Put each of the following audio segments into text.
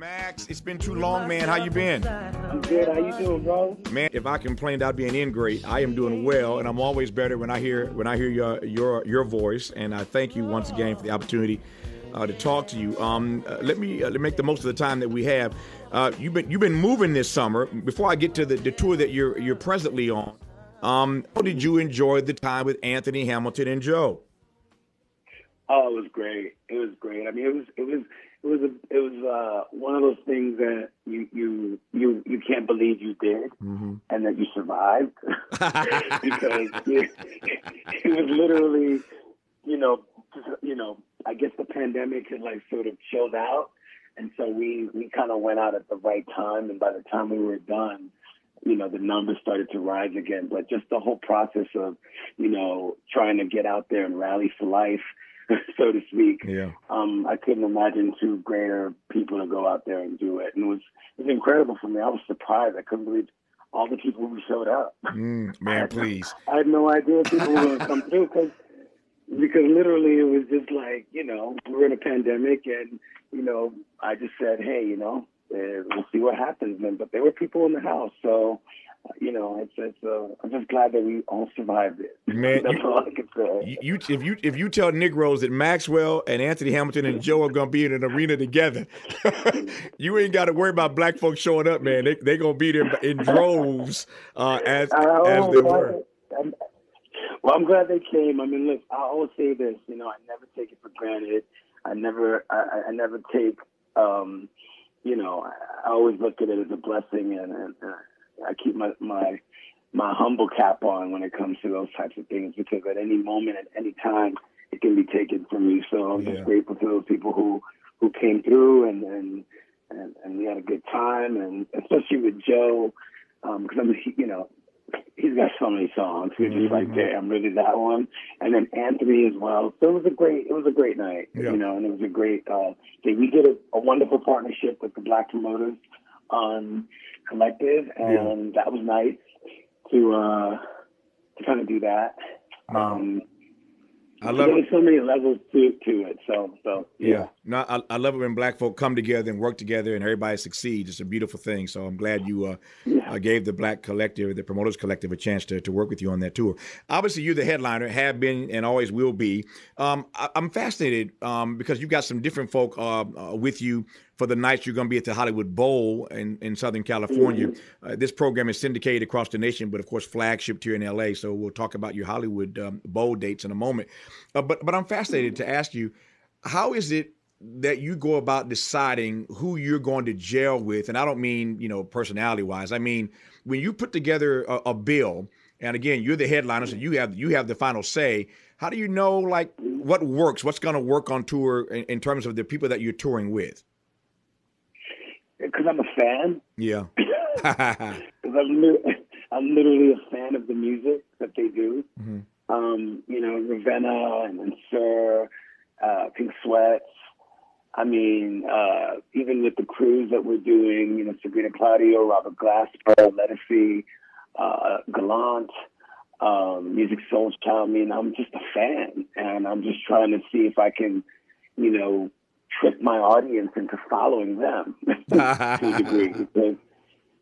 Max, it's been too long, man. How you been? I'm good. How you doing, bro? Man, if I complained I'd be an ingrate, I am doing well, and I'm always better when I hear when I hear your your your voice. And I thank you once again for the opportunity uh, to talk to you. Um, uh, let me uh, let me make the most of the time that we have. Uh, you've been you've been moving this summer. Before I get to the, the tour that you're you're presently on, um, how did you enjoy the time with Anthony Hamilton and Joe? Oh, it was great. It was great. I mean, it was it was it was a, it was uh, one of those things that you you you you can't believe you did Mm-hmm. and that you survived. Because it, it was literally you know just, you know I guess the pandemic had like sort of chilled out. And so we we kind of went out at the right time. And by the time we were done you know the numbers started to rise again. But just the whole process of you know trying to get out there and rally for life so to speak Yeah. um, I couldn't imagine two greater people to go out there and do it. And it was it was incredible for me. I was surprised. I couldn't believe all the people who showed up. Mm, man, please. I had no idea people were going to come through because because literally it was just like you know we're in a pandemic and you know I just said hey you know uh, we'll see what happens then. But there were people in the house, so. You know, it's, it's uh, I'm just glad that we all survived it. Man, That's you- all I can say. You, if you if you tell Negroes that Maxwell and Anthony Hamilton and Joe are gonna be in an arena together, you ain't got to worry about black folks showing up, man. They they gonna be there in droves uh, as Oh, as they were. I'm- Well, I'm glad they came. I mean, look, I always say this. You know, I never take it for granted. I never, I, I- never take. Um, you know, I, I always look at it as a blessing, and, and I keep my my my humble cap on when it comes to those types of things because at any moment, at any time, it can be taken from you. So I'm Yeah. just grateful to those people who who came through and and and, and we had a good time, and especially with Joe, because I'm you know, he's got so many songs. We're just like, Mhm. damn, really that one. And then Anthony as well. So it was a great, it was a great night, Yeah. you know, and it was a great uh, thing. We did a, a wonderful partnership with the Black Promoters on Collective, and that was nice to uh, to kind of do that. Um, I love there it. was so many levels to to it. So so Yeah, no, I, I love it when black folk come together and work together and everybody succeeds. It's a beautiful thing. So I'm glad you uh, Yeah. uh, gave the Black Collective, the Promoters Collective, a chance to, to work with you on that tour. Obviously, you're the headliner, have been and always will be. Um, I, I'm fascinated um, because you've got some different folk uh, uh, with you for the nights you're going to be at the Hollywood Bowl in, in Southern California. Uh, this program is syndicated across the nation, but of course, flagship here in LA. So we'll talk about your Hollywood um, Bowl dates in a moment. Uh, but but I'm fascinated to ask you, how is it that you go about deciding who you're going to jail with? And I don't mean, you know, personality wise. I mean, when you put together a, a bill, and again, you're the headliner, so you have you have the final say. How do you know like what works, what's going to work on tour in, in terms of the people that you're touring with? Because I'm a fan. Yeah. Because I'm, li- I'm literally a fan of the music that they do. Mhm. Um, you know, Raveena and, and SiR, uh, Pink Sweat$. I mean, uh, even with the cruise that we're doing, you know, Sabrina Claudio, Robert Glasper, Ledisi, uh, Gallant, um, Music Soul Child. I mean, I'm just a fan, and I'm just trying to see if I can, you know, trick my audience into following them to a degree. Because,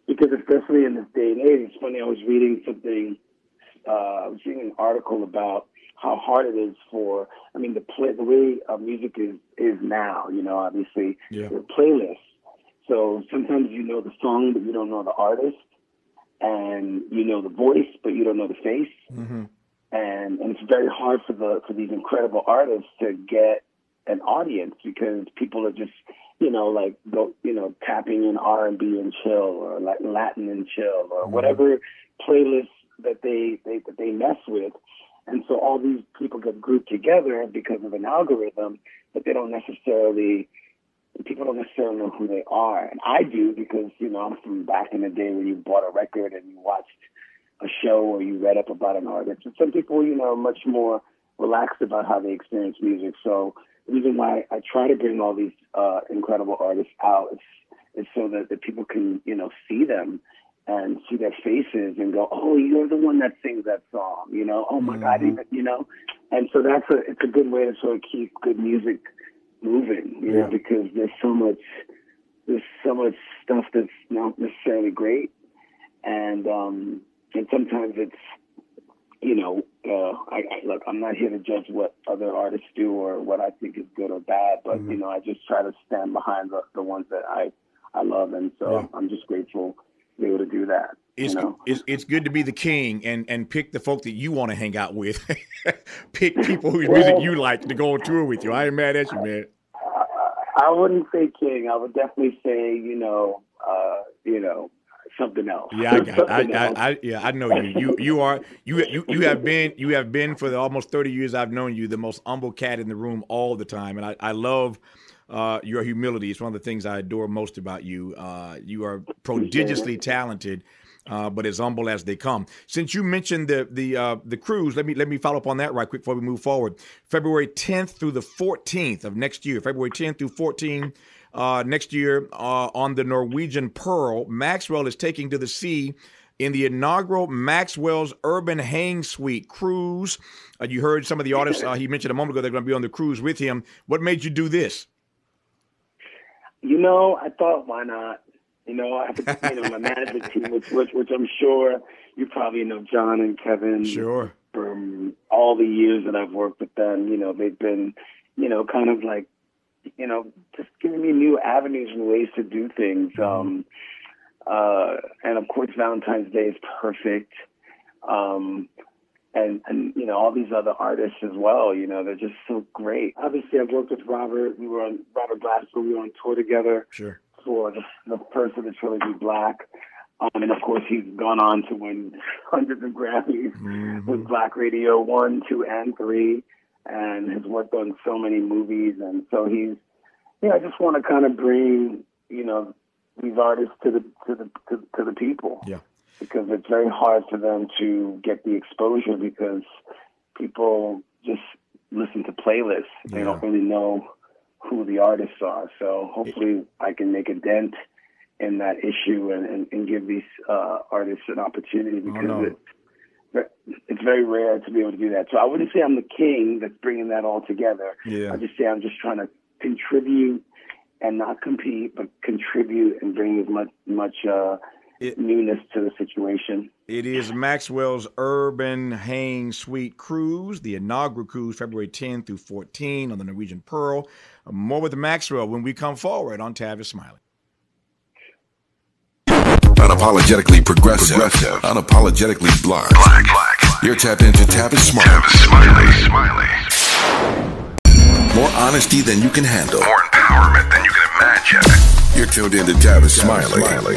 because especially in this day and age, it's funny. I was reading something. Uh, I was reading an article about how hard it is for. I mean, the play, the way uh, music is is now. You know, obviously, Yeah. the playlists. So sometimes you know the song, but you don't know the artist, and you know the voice, but you don't know the face hmm and and it's very hard for the for these incredible artists to get an audience because people are just you know like go you know tapping in R and B and chill or like Latin and chill or Mhm. whatever playlists that they, they that they mess with, and so all these people get grouped together because of an algorithm, but they don't necessarily people don't necessarily know who they are, and I do because you know I'm from back in the day when you bought a record and you watched a show or you read up about an artist. And some people, you know, are much more relaxed about how they experience music. So the reason why I try to bring all these uh, incredible artists out is, is so that, that people can, you know, see them and see their faces and go, oh, you're the one that sings that song, you know, oh my God, Mhm. even, you know. And so that's a, it's a good way to sort of keep good music moving, you Yeah. know, because there's so much, there's of it's stuff that's not necessarily great, and um, and sometimes it's you know, uh, I, I look, I'm not here to judge what other artists do or what I think is good or bad, but mm-hmm. you know, I just try to stand behind the, the ones that I I love, and so yeah. I'm just grateful to be able to do that. It's, you know? it's it's good to be the king and and pick the folk that you want to hang out with. pick people whose well, music you like to go on tour with you. I ain't mad at you, man. I, I wouldn't say king. I would definitely say you know uh, you know something else. Yeah, I got. I, I, I, yeah, I know you. You you are you you you have been you have been for the almost thirty years I've known you the most humble cat in the room all the time, and I I love. Uh, your humility is one of the things I adore most about you. Uh, you are prodigiously talented, uh, but as humble as they come. Since you mentioned the the uh, the cruise, let me let me follow up on that right quick before we move forward. February 10th through the 14th of next year, February 10th through 14 uh, next year uh, on the Norwegian Pearl. Maxwell is taking to the sea in the inaugural Maxwell's Urban Hang Suite cruise. Uh, you heard some of the artists uh, he mentioned a moment ago they're going to be on the cruise with him. What made you do this? You know, I thought, why not? You know, I have know my management team, which, which which I'm sure you probably know John and Kevin. Sure. From all the years that I've worked with them, you know, they've been, you know, kind of like you know, just giving me new avenues and ways to do things. Mm-hmm. Um, uh, and of course, Valentine's Day is perfect. Um, and, and, you know, all these other artists as well, you know, they're just so great. Obviously, I've worked with Robert. We were on Robert Glasper. We were on tour together sure. for the, the first of the trilogy, Black. Um, and of course, he's gone on to win hundreds of Grammys mm-hmm. with Black Radio 1, 2, and 3 and has worked on so many movies. And so he's, yeah, I just want to kind of bring, you know, these artists to the to the to, to the people. Yeah. Because it's very hard for them to get the exposure because people just listen to playlists. They don't really know who the artists are. So hopefully, I can make a dent in that issue and, and, and give these uh, artists an opportunity because oh, no. it, it's very rare to be able to do that. So I wouldn't say I'm the king that's bringing that all together. Yeah. I just say I'm just trying to contribute and not compete, but contribute and bring as much much uh, it, newness to the situation. It is Maxwell's Urban Hang Suite Cruise, the inaugural cruise, February 10 through 14 on the Norwegian Pearl. More with Maxwell when we come forward on Tavis Smiley. Unapologetically progressive. progressive. Unapologetically black. black. black. You're tapped into Tavis Smiley. Tavis Smiley. Smiley. More honesty than you can handle. More empowerment than you can imagine. You're tuned into Tavis, Tavis Smiley. Smiley.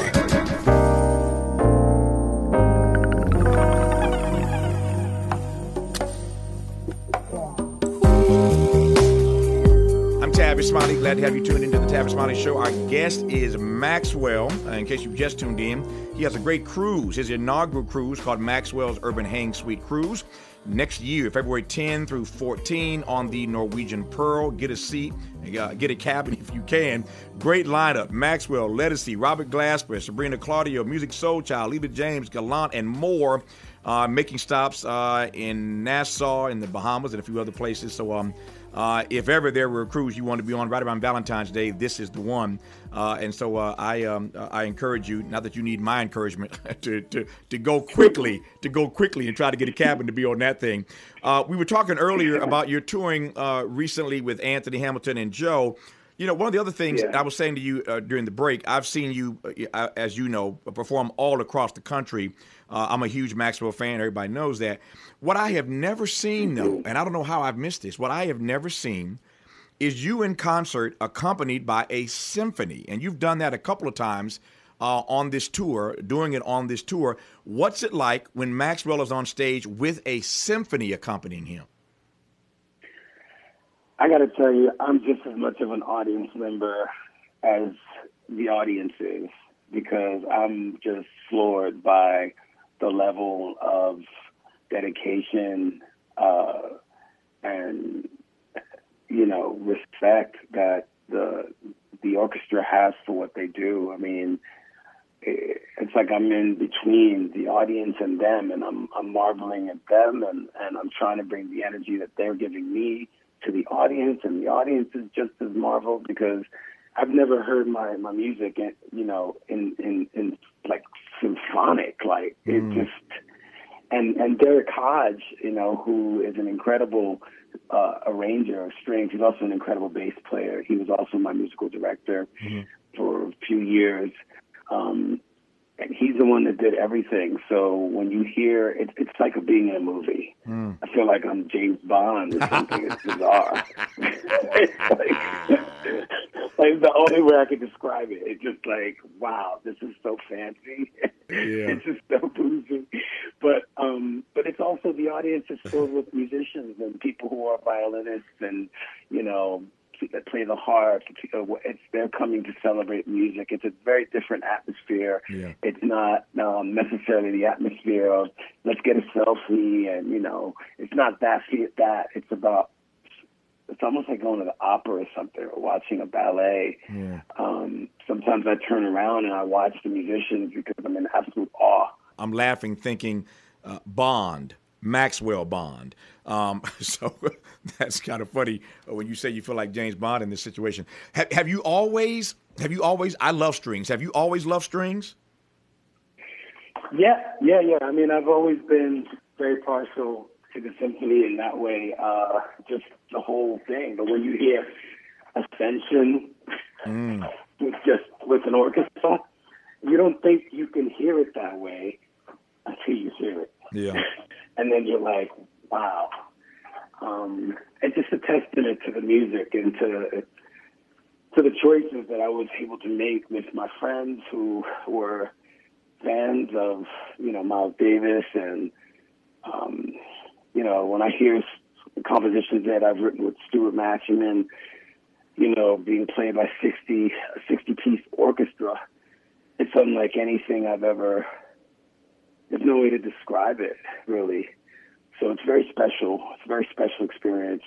Tavis Smiley. Glad to have you tuned into the Tavis Smiley Show. Our guest is Maxwell. Uh, in case you just tuned in, he has a great cruise, his inaugural cruise called Maxwell's Urban Hang Suite Cruise. Next year, February 10 through 14 on the Norwegian Pearl. Get a seat, uh, get a cabin if you can. Great lineup Maxwell, Ledisi, Robert Glasper, Sabrina Claudio, Musiq Soulchild, Leela James, Gallant, and more. Uh, making stops uh, in Nassau, in the Bahamas, and a few other places. So, um, uh, if ever there were a cruise you want to be on right around Valentine's Day, this is the one. Uh, and so uh, I um, uh, I encourage you, not that you need my encouragement, to, to, to go quickly, to go quickly and try to get a cabin to be on that thing. Uh, we were talking earlier about your touring uh, recently with Anthony Hamilton and Joe. You know, one of the other things yeah. I was saying to you during the break, I've seen you, as you know, perform all across the country. Uh, I'm a huge Maxwell fan. Everybody knows that. What I have never seen, though, and I don't know how I've missed this, what I have never seen is you in concert accompanied by a symphony. And you've done that a couple of times uh, on this tour, doing it on this tour. What's it like when Maxwell is on stage with a symphony accompanying him? I got to tell you, I'm just as much of an audience member as the audience is because I'm just floored by the level of dedication uh, and you know respect that the the orchestra has for what they do. I mean, it's like I'm in between the audience and them, and I'm I'm marveling at them, and and I'm trying to bring the energy that they're giving me to the audience, and the audience is just as marveled because I've never heard my my music, in, you know, in in in like symphonic, like it Mm. just. And and Derrick Hodge, you know, who is an incredible uh, arranger of strings. He's also an incredible bass player. He was also my musical director Mhm. for a few years. Um, and he's the one that did everything. So when you hear it, it's like being in a movie. Mm. I feel like I'm James Bond or something. it's bizarre. it's like, like the only way I could describe it. It's just like, wow, this is so fancy. Yeah. it's just so bougie. But um, but it's also the audience is filled with musicians and people who are violinists and you know that play the harp. It's they're coming to celebrate music. It's a very different atmosphere. Yeah. It's not um, necessarily the atmosphere of let's get a selfie and you know it's not that that. It's about it's almost like going to the opera or something or watching a ballet. Yeah. Um, sometimes I turn around and I watch the musicians because I'm in absolute awe. I'm laughing, thinking uh, Bond, Maxwell Bond. Um, so that's kind of funny when you say you feel like James Bond in this situation. Have, have you always? Have you always? I love strings. Have you always loved strings? Yeah, yeah, yeah. I mean, I've always been very partial to the symphony in that way, uh, just the whole thing. But when you hear Ascension Mm. with just with an orchestra, you don't think you can hear it that way until you hear it. Yeah. And then you're like, wow. Um, it's just a testament to the music and to to the choices that I was able to make with my friends who were fans of you know Miles Davis and um, you know when I hear compositions that I've written with Stuart Matthewman, you know being played by 60 60 piece orchestra, it's unlike anything I've ever. There's no way to describe it really. So it's very special. It's a very special experience.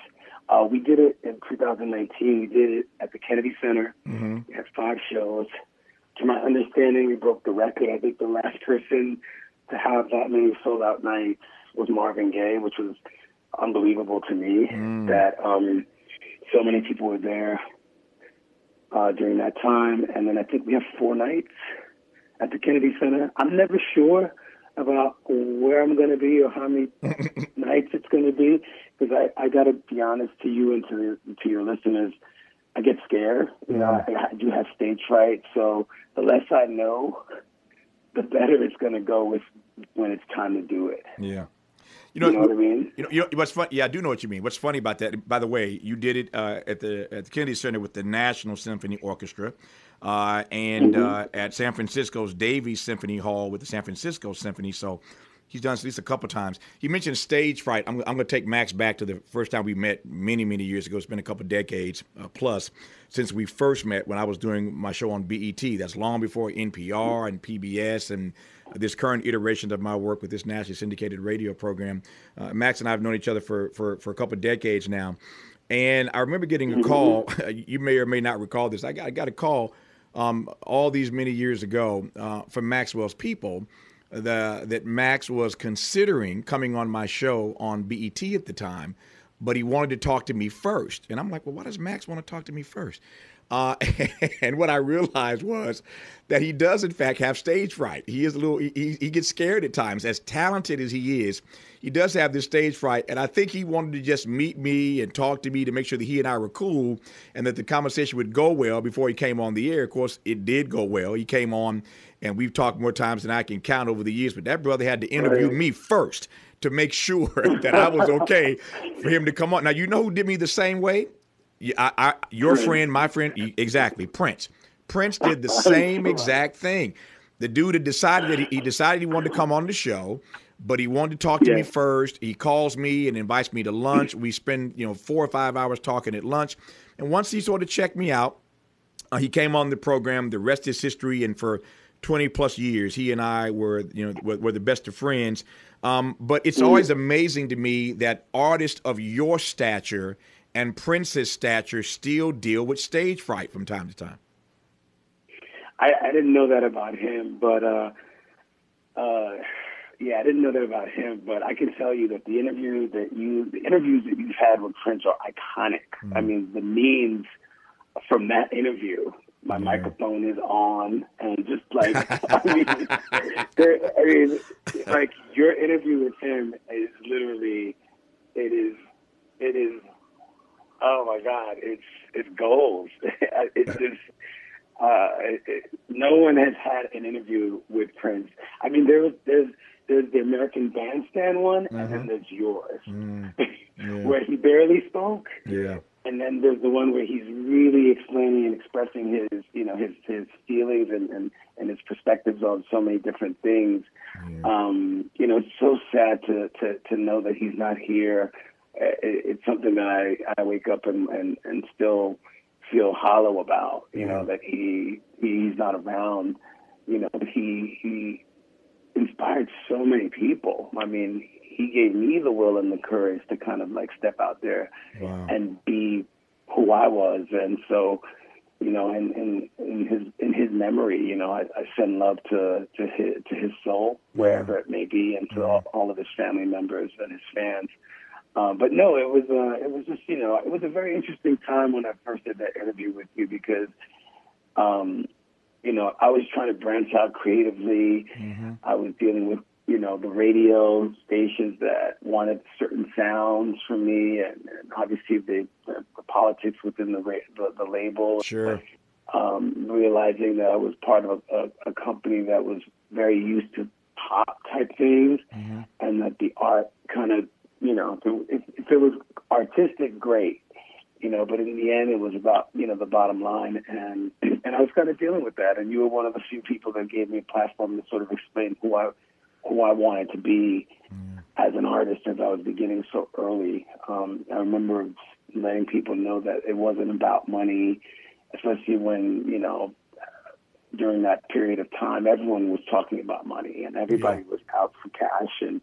Uh, we did it in 2019. We did it at the Kennedy Center. hmm We had five shows. To my understanding, we broke the record. I think the last person to have that many sold out nights was Marvin Gaye, which was unbelievable to me Mm. that um, so many people were there uh, during that time. And then I think we have four nights at the Kennedy Center. I'm never sure about where I'm going to be or how many nights it's going to be because I, I got to be honest to you and to to your listeners. I get scared. You know, I, I do have stage fright. So the less I know, the better it's going to go with when it's time to do it. Yeah. You You know, know what I mean? You know, you know what's fun? Yeah, I do know what you mean. What's funny about that? By the way, you did it uh, at the at the Kennedy Center with the National Symphony Orchestra, uh, and uh, at San Francisco's Davies Symphony Hall with the San Francisco Symphony. So he's done this at least a couple times. He mentioned stage fright. I'm, I'm going to take Max back to the first time we met many many years ago. It's been a couple decades uh, plus since we first met when I was doing my show on BET. That's long before NPR and PBS and this current iteration of my work with this nationally syndicated radio program. Uh, Max and I have known each other for, for, for a couple of decades now. And I remember getting a call. you may or may not recall this. I got, I got a call um, all these many years ago uh, from Maxwell's people the, that Max was considering coming on my show on BET at the time, but he wanted to talk to me first. And I'm like, well, why does Max want to talk to me first? Uh, and what I realized was that he does, in fact, have stage fright. He is a little, he, he gets scared at times. As talented as he is, he does have this stage fright. And I think he wanted to just meet me and talk to me to make sure that he and I were cool and that the conversation would go well before he came on the air. Of course, it did go well. He came on, and we've talked more times than I can count over the years, but that brother had to interview me first to make sure that I was okay for him to come on. Now, you know who did me the same way? I, I, your friend, my friend, exactly, Prince. Prince did the same exact thing. The dude had decided that he, he decided he wanted to come on the show, but he wanted to talk to me first. He calls me and invites me to lunch. We spend you know four or five hours talking at lunch, and once he sort of checked me out, uh, he came on the program. The rest is history, and for 20 plus years, he and I were, you know, were, were the best of friends. Um, but it's always amazing to me that artists of your stature and Prince's stature still deal with stage fright from time to time. I, I didn't know that about him, but uh, uh, yeah, I didn't know that about him. But I can tell you that the interview that you, the interviews that you've had with Prince are iconic. I mean, the memes from that interview. My yeah. microphone is on, and just like I mean, I mean, like your interview with him is literally, it is, it is. Oh my God, it's it's gold. it's just. Uh, it, no one has had an interview with Prince. I mean, there was there's there's the American Bandstand one, and then mm-hmm. there's yours, mm, yeah. where he barely spoke. Yeah and then there's the one where he's really explaining and expressing his, you know, his his feelings and and, and his perspectives on so many different things. Yeah. Um, you know, it's so sad to to to know that he's not here. It, it's something that I I wake up and and and still feel hollow about. You yeah. know that he he's not around. You know, he he inspired so many people. I mean, he gave me the will and the courage to kind of like step out there wow. and be who I was. And so, you know, in, in, in his in his memory, you know, I, I send love to to his to his soul wherever it may be, and to mm-hmm. all, all of his family members and his fans. Um, but no, it was uh, it was just you know it was a very interesting time when I first did that interview with you because um, you know I was trying to branch out creatively. Mm-hmm. I was dealing with you know, the radio stations that wanted certain sounds from me, and, and obviously the, the, the, politics within the, ra- the, the label. Sure. Um, realizing that I was part of a, a, a, company that was very used to pop type things, mm-hmm. and that the art kind of, you know, if, if it was artistic, great, you know, but in the end, it was about you know the bottom line, and and I was kind of dealing with that. And you were one of the few people that gave me a platform to sort of explain who I who I wanted to be mm. as an artist since I was beginning so early. Um, I remember letting people know that it wasn't about money, especially when, you know, during that period of time, everyone was talking about money and everybody yeah. was out for cash. And,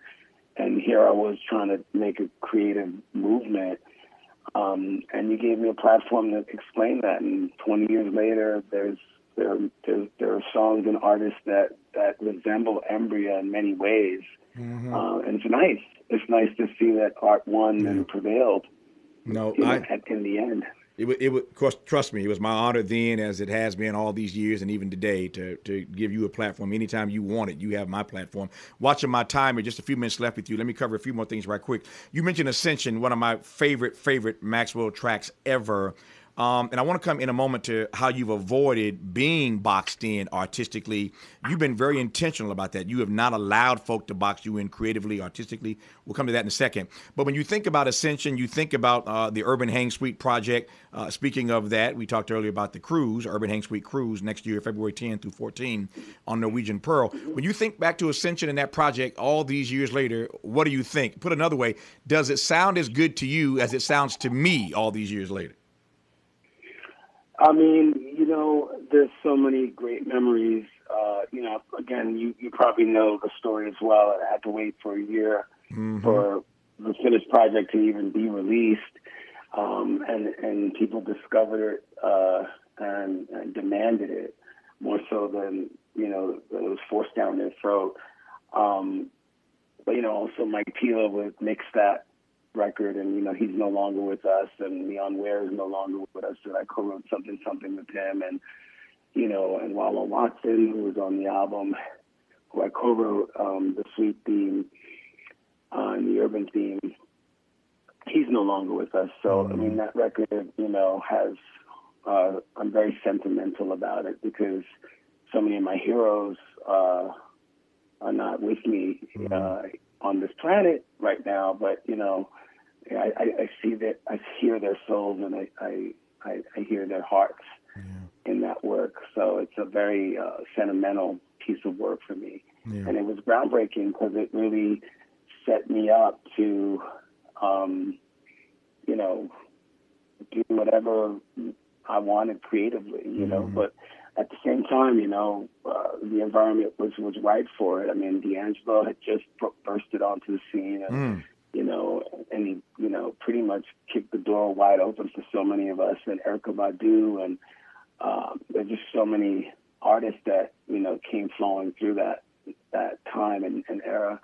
and here I was trying to make a creative movement. Um, and you gave me a platform to explain that. And 20 years later, there's there, there, there are songs and artists that, that resemble Embrya in many ways. Mm-hmm. Uh, and it's nice. It's nice to see that art won yeah. and prevailed. No, I, in the end. It would, it would, course, trust me, it was my honor then, as it has been all these years and even today, to to give you a platform. Anytime you want it, you have my platform. Watching my timer, just a few minutes left with you. Let me cover a few more things right quick. You mentioned Ascension, one of my favorite, favorite Maxwell tracks ever. Um, and I want to come in a moment to how you've avoided being boxed in artistically. You've been very intentional about that. You have not allowed folk to box you in creatively, artistically. We'll come to that in a second. But when you think about Ascension, you think about uh, the Urban Hang Suite project. Uh, speaking of that, we talked earlier about the cruise, Urban Hang Suite cruise, next year, February 10 through 14 on Norwegian Pearl. When you think back to Ascension and that project all these years later, what do you think? Put another way, does it sound as good to you as it sounds to me all these years later? I mean, you know, there's so many great memories. Uh, you know, again, you, you probably know the story as well. I had to wait for a year mm-hmm. for the finished project to even be released. Um, and, and people discovered it uh, and, and demanded it more so than, you know, it was forced down their throat. Um, but, you know, also Mike Pela would mix that record, and you know he's no longer with us, and Leon Ware is no longer with us. And I co-wrote something something with him, and you know, and Wah Wah Watson, who was on the album, who I co-wrote um, the Suite theme uh, and the Urban theme. He's no longer with us, so mm-hmm. I mean that record, you know, has. Uh, I'm very sentimental about it because so many of my heroes uh, are not with me mm-hmm. uh, on this planet right now, but you know, I, I, I see that I hear their souls and I I, I, I hear their hearts yeah. in that work. So it's a very uh, sentimental piece of work for me, yeah. and it was groundbreaking because it really set me up to, um, you know, do whatever I wanted creatively. You mm-hmm. know, but at the same time, you know, uh, the environment was was right for it. I mean, D'Angelo had just bursted onto the scene, and mm you know, and he, you know, pretty much kicked the door wide open for so many of us, and Erykah Badu, and um, there's just so many artists that you know came flowing through that that time and, and era.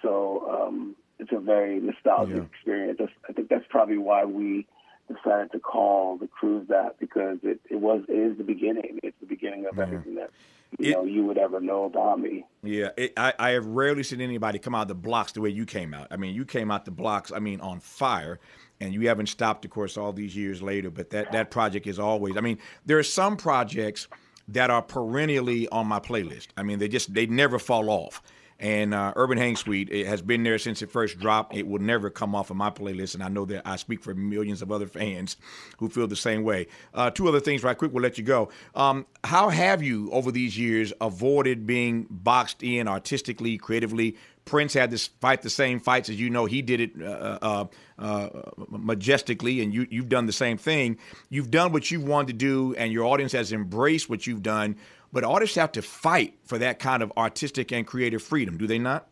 So um, it's a very nostalgic yeah. experience. I think that's probably why we decided to call the cruise that because it, it was it is the beginning. It's the beginning of everything that you It- know you would ever know about me. Yeah, it, I, I have rarely seen anybody come out of the blocks the way you came out. I mean, you came out the blocks, I mean, on fire, and you haven't stopped, of course, all these years later. But that, that project is always, I mean, there are some projects that are perennially on my playlist. I mean, they just, they never fall off. And uh, Urban Hang Suite it has been there since it first dropped. It will never come off of my playlist, and I know that I speak for millions of other fans who feel the same way. Uh, two other things, right quick, we'll let you go. Um, how have you, over these years, avoided being boxed in artistically, creatively? Prince had to fight the same fights as you know. He did it uh, uh, uh, majestically, and you, you've done the same thing. You've done what you've wanted to do, and your audience has embraced what you've done. But artists have to fight for that kind of artistic and creative freedom, do they not?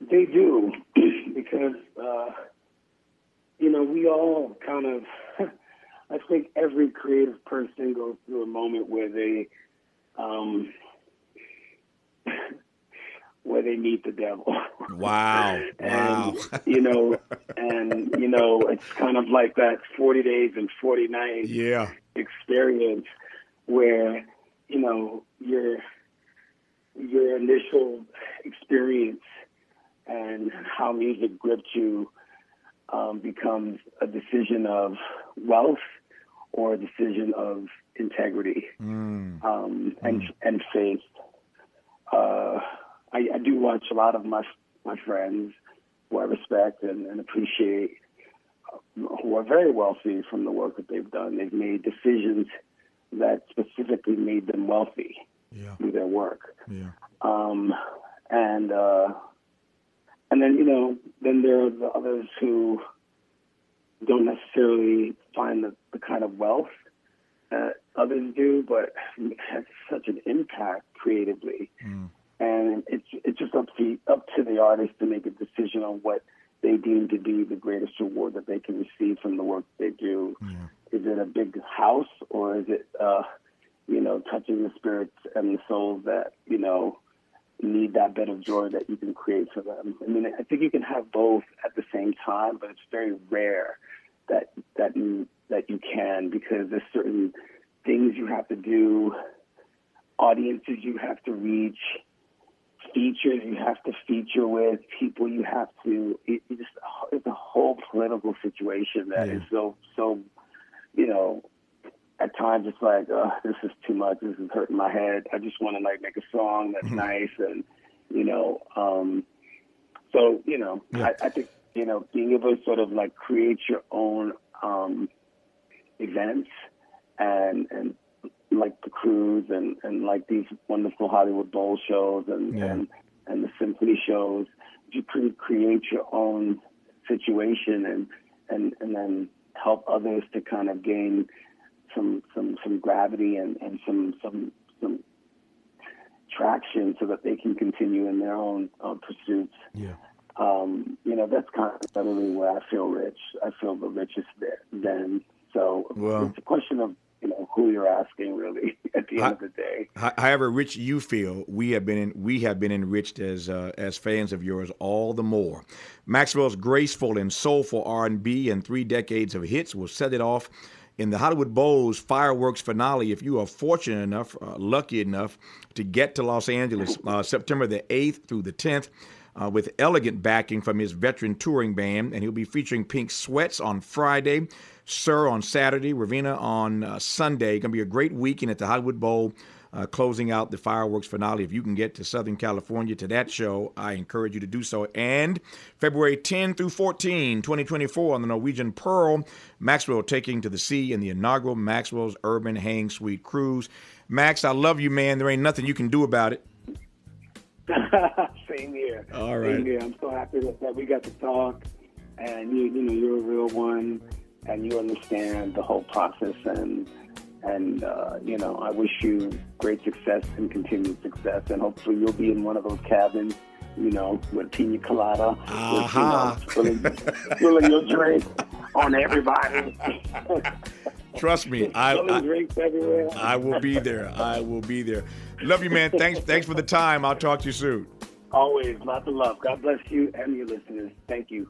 They do because uh, you know we all kind of. I think every creative person goes through a moment where they, um, where they meet the devil. Wow! Wow! you know, and you know, it's kind of like that forty days and forty nights yeah. experience where you know your your initial experience and how music gripped you um, becomes a decision of wealth or a decision of integrity um, and and faith. Uh, I, I do watch a lot of my my friends who I respect and, and appreciate, uh, who are very wealthy from the work that they've done. They've made decisions that specifically made them wealthy Yeah. through their work. Yeah. Um, and uh, and then you know, then there are the others who don't necessarily find the, the kind of wealth that others do, but has such an impact creatively. And it's it's just up to up to the artist to make a decision on what they deem to be the greatest reward that they can receive from the work they do. Is it a big house or is it uh, you know, touching the spirits and the souls that, you know, need that bit of joy that you can create for them. I mean, I think you can have both at the same time, but it's very rare that that you that you can because there's certain things you have to do, audiences you have to reach, features you have to feature with, people you have to. It, it just it's a whole political situation that is so so, you know, at times it's like, uh, this is too much. This is hurting my head. I just want to like make a song that's nice and, you know, um, so you know, I, I think you know being able to sort of like create your own um, events and and like the cruise and and like these wonderful Hollywood Bowl shows and Yeah. and and the symphony shows. You can create your own situation and and and then help others to kind of gain some some some gravity and and some some some traction so that they can continue in their own uh, pursuits. Yeah. Um, you know, that's kind of really where I feel rich. I feel the richest there then. So Well- it's a question of who you're asking really at the end I- of the day. However rich you feel, we have been in, we have been enriched as uh, as fans of yours all the more. Maxwell's graceful and soulful R&B and three decades of hits will set it off in the Hollywood Bowl's fireworks finale. If you are fortunate enough, uh, lucky enough to get to Los Angeles, uh, September the eighth through the tenth. Uh, with elegant backing from his veteran touring band, and he'll be featuring Pink Sweat$ on Friday, SiR on Saturday, Raveena on uh, Sunday. Going to be a great weekend at the Hollywood Bowl uh, closing out the fireworks finale. If you can get to Southern California to that show, I encourage you to do so. And February 10 through 14, 2024, on the Norwegian Pearl, Maxwell taking to the sea in the inaugural Maxwell's Urban Hang Suite Cruise. Max, I love you, man. There ain't nothing you can do about it. Same here. All right. Same here. I'm so happy that, that we got to talk, and you, you know, you're a real one, and you understand the whole process, and and uh, you know, I wish you great success and continued success, and hopefully you'll be in one of those cabins, you know, with pina colada, Aha. with, you know, spilling, spilling your drink on everybody, Trust me, I, I. I will be there. I will be there. Love you, man. Thanks, thanks for the time. I'll talk to you soon. Always, lots of love. God bless you and your listeners. Thank you.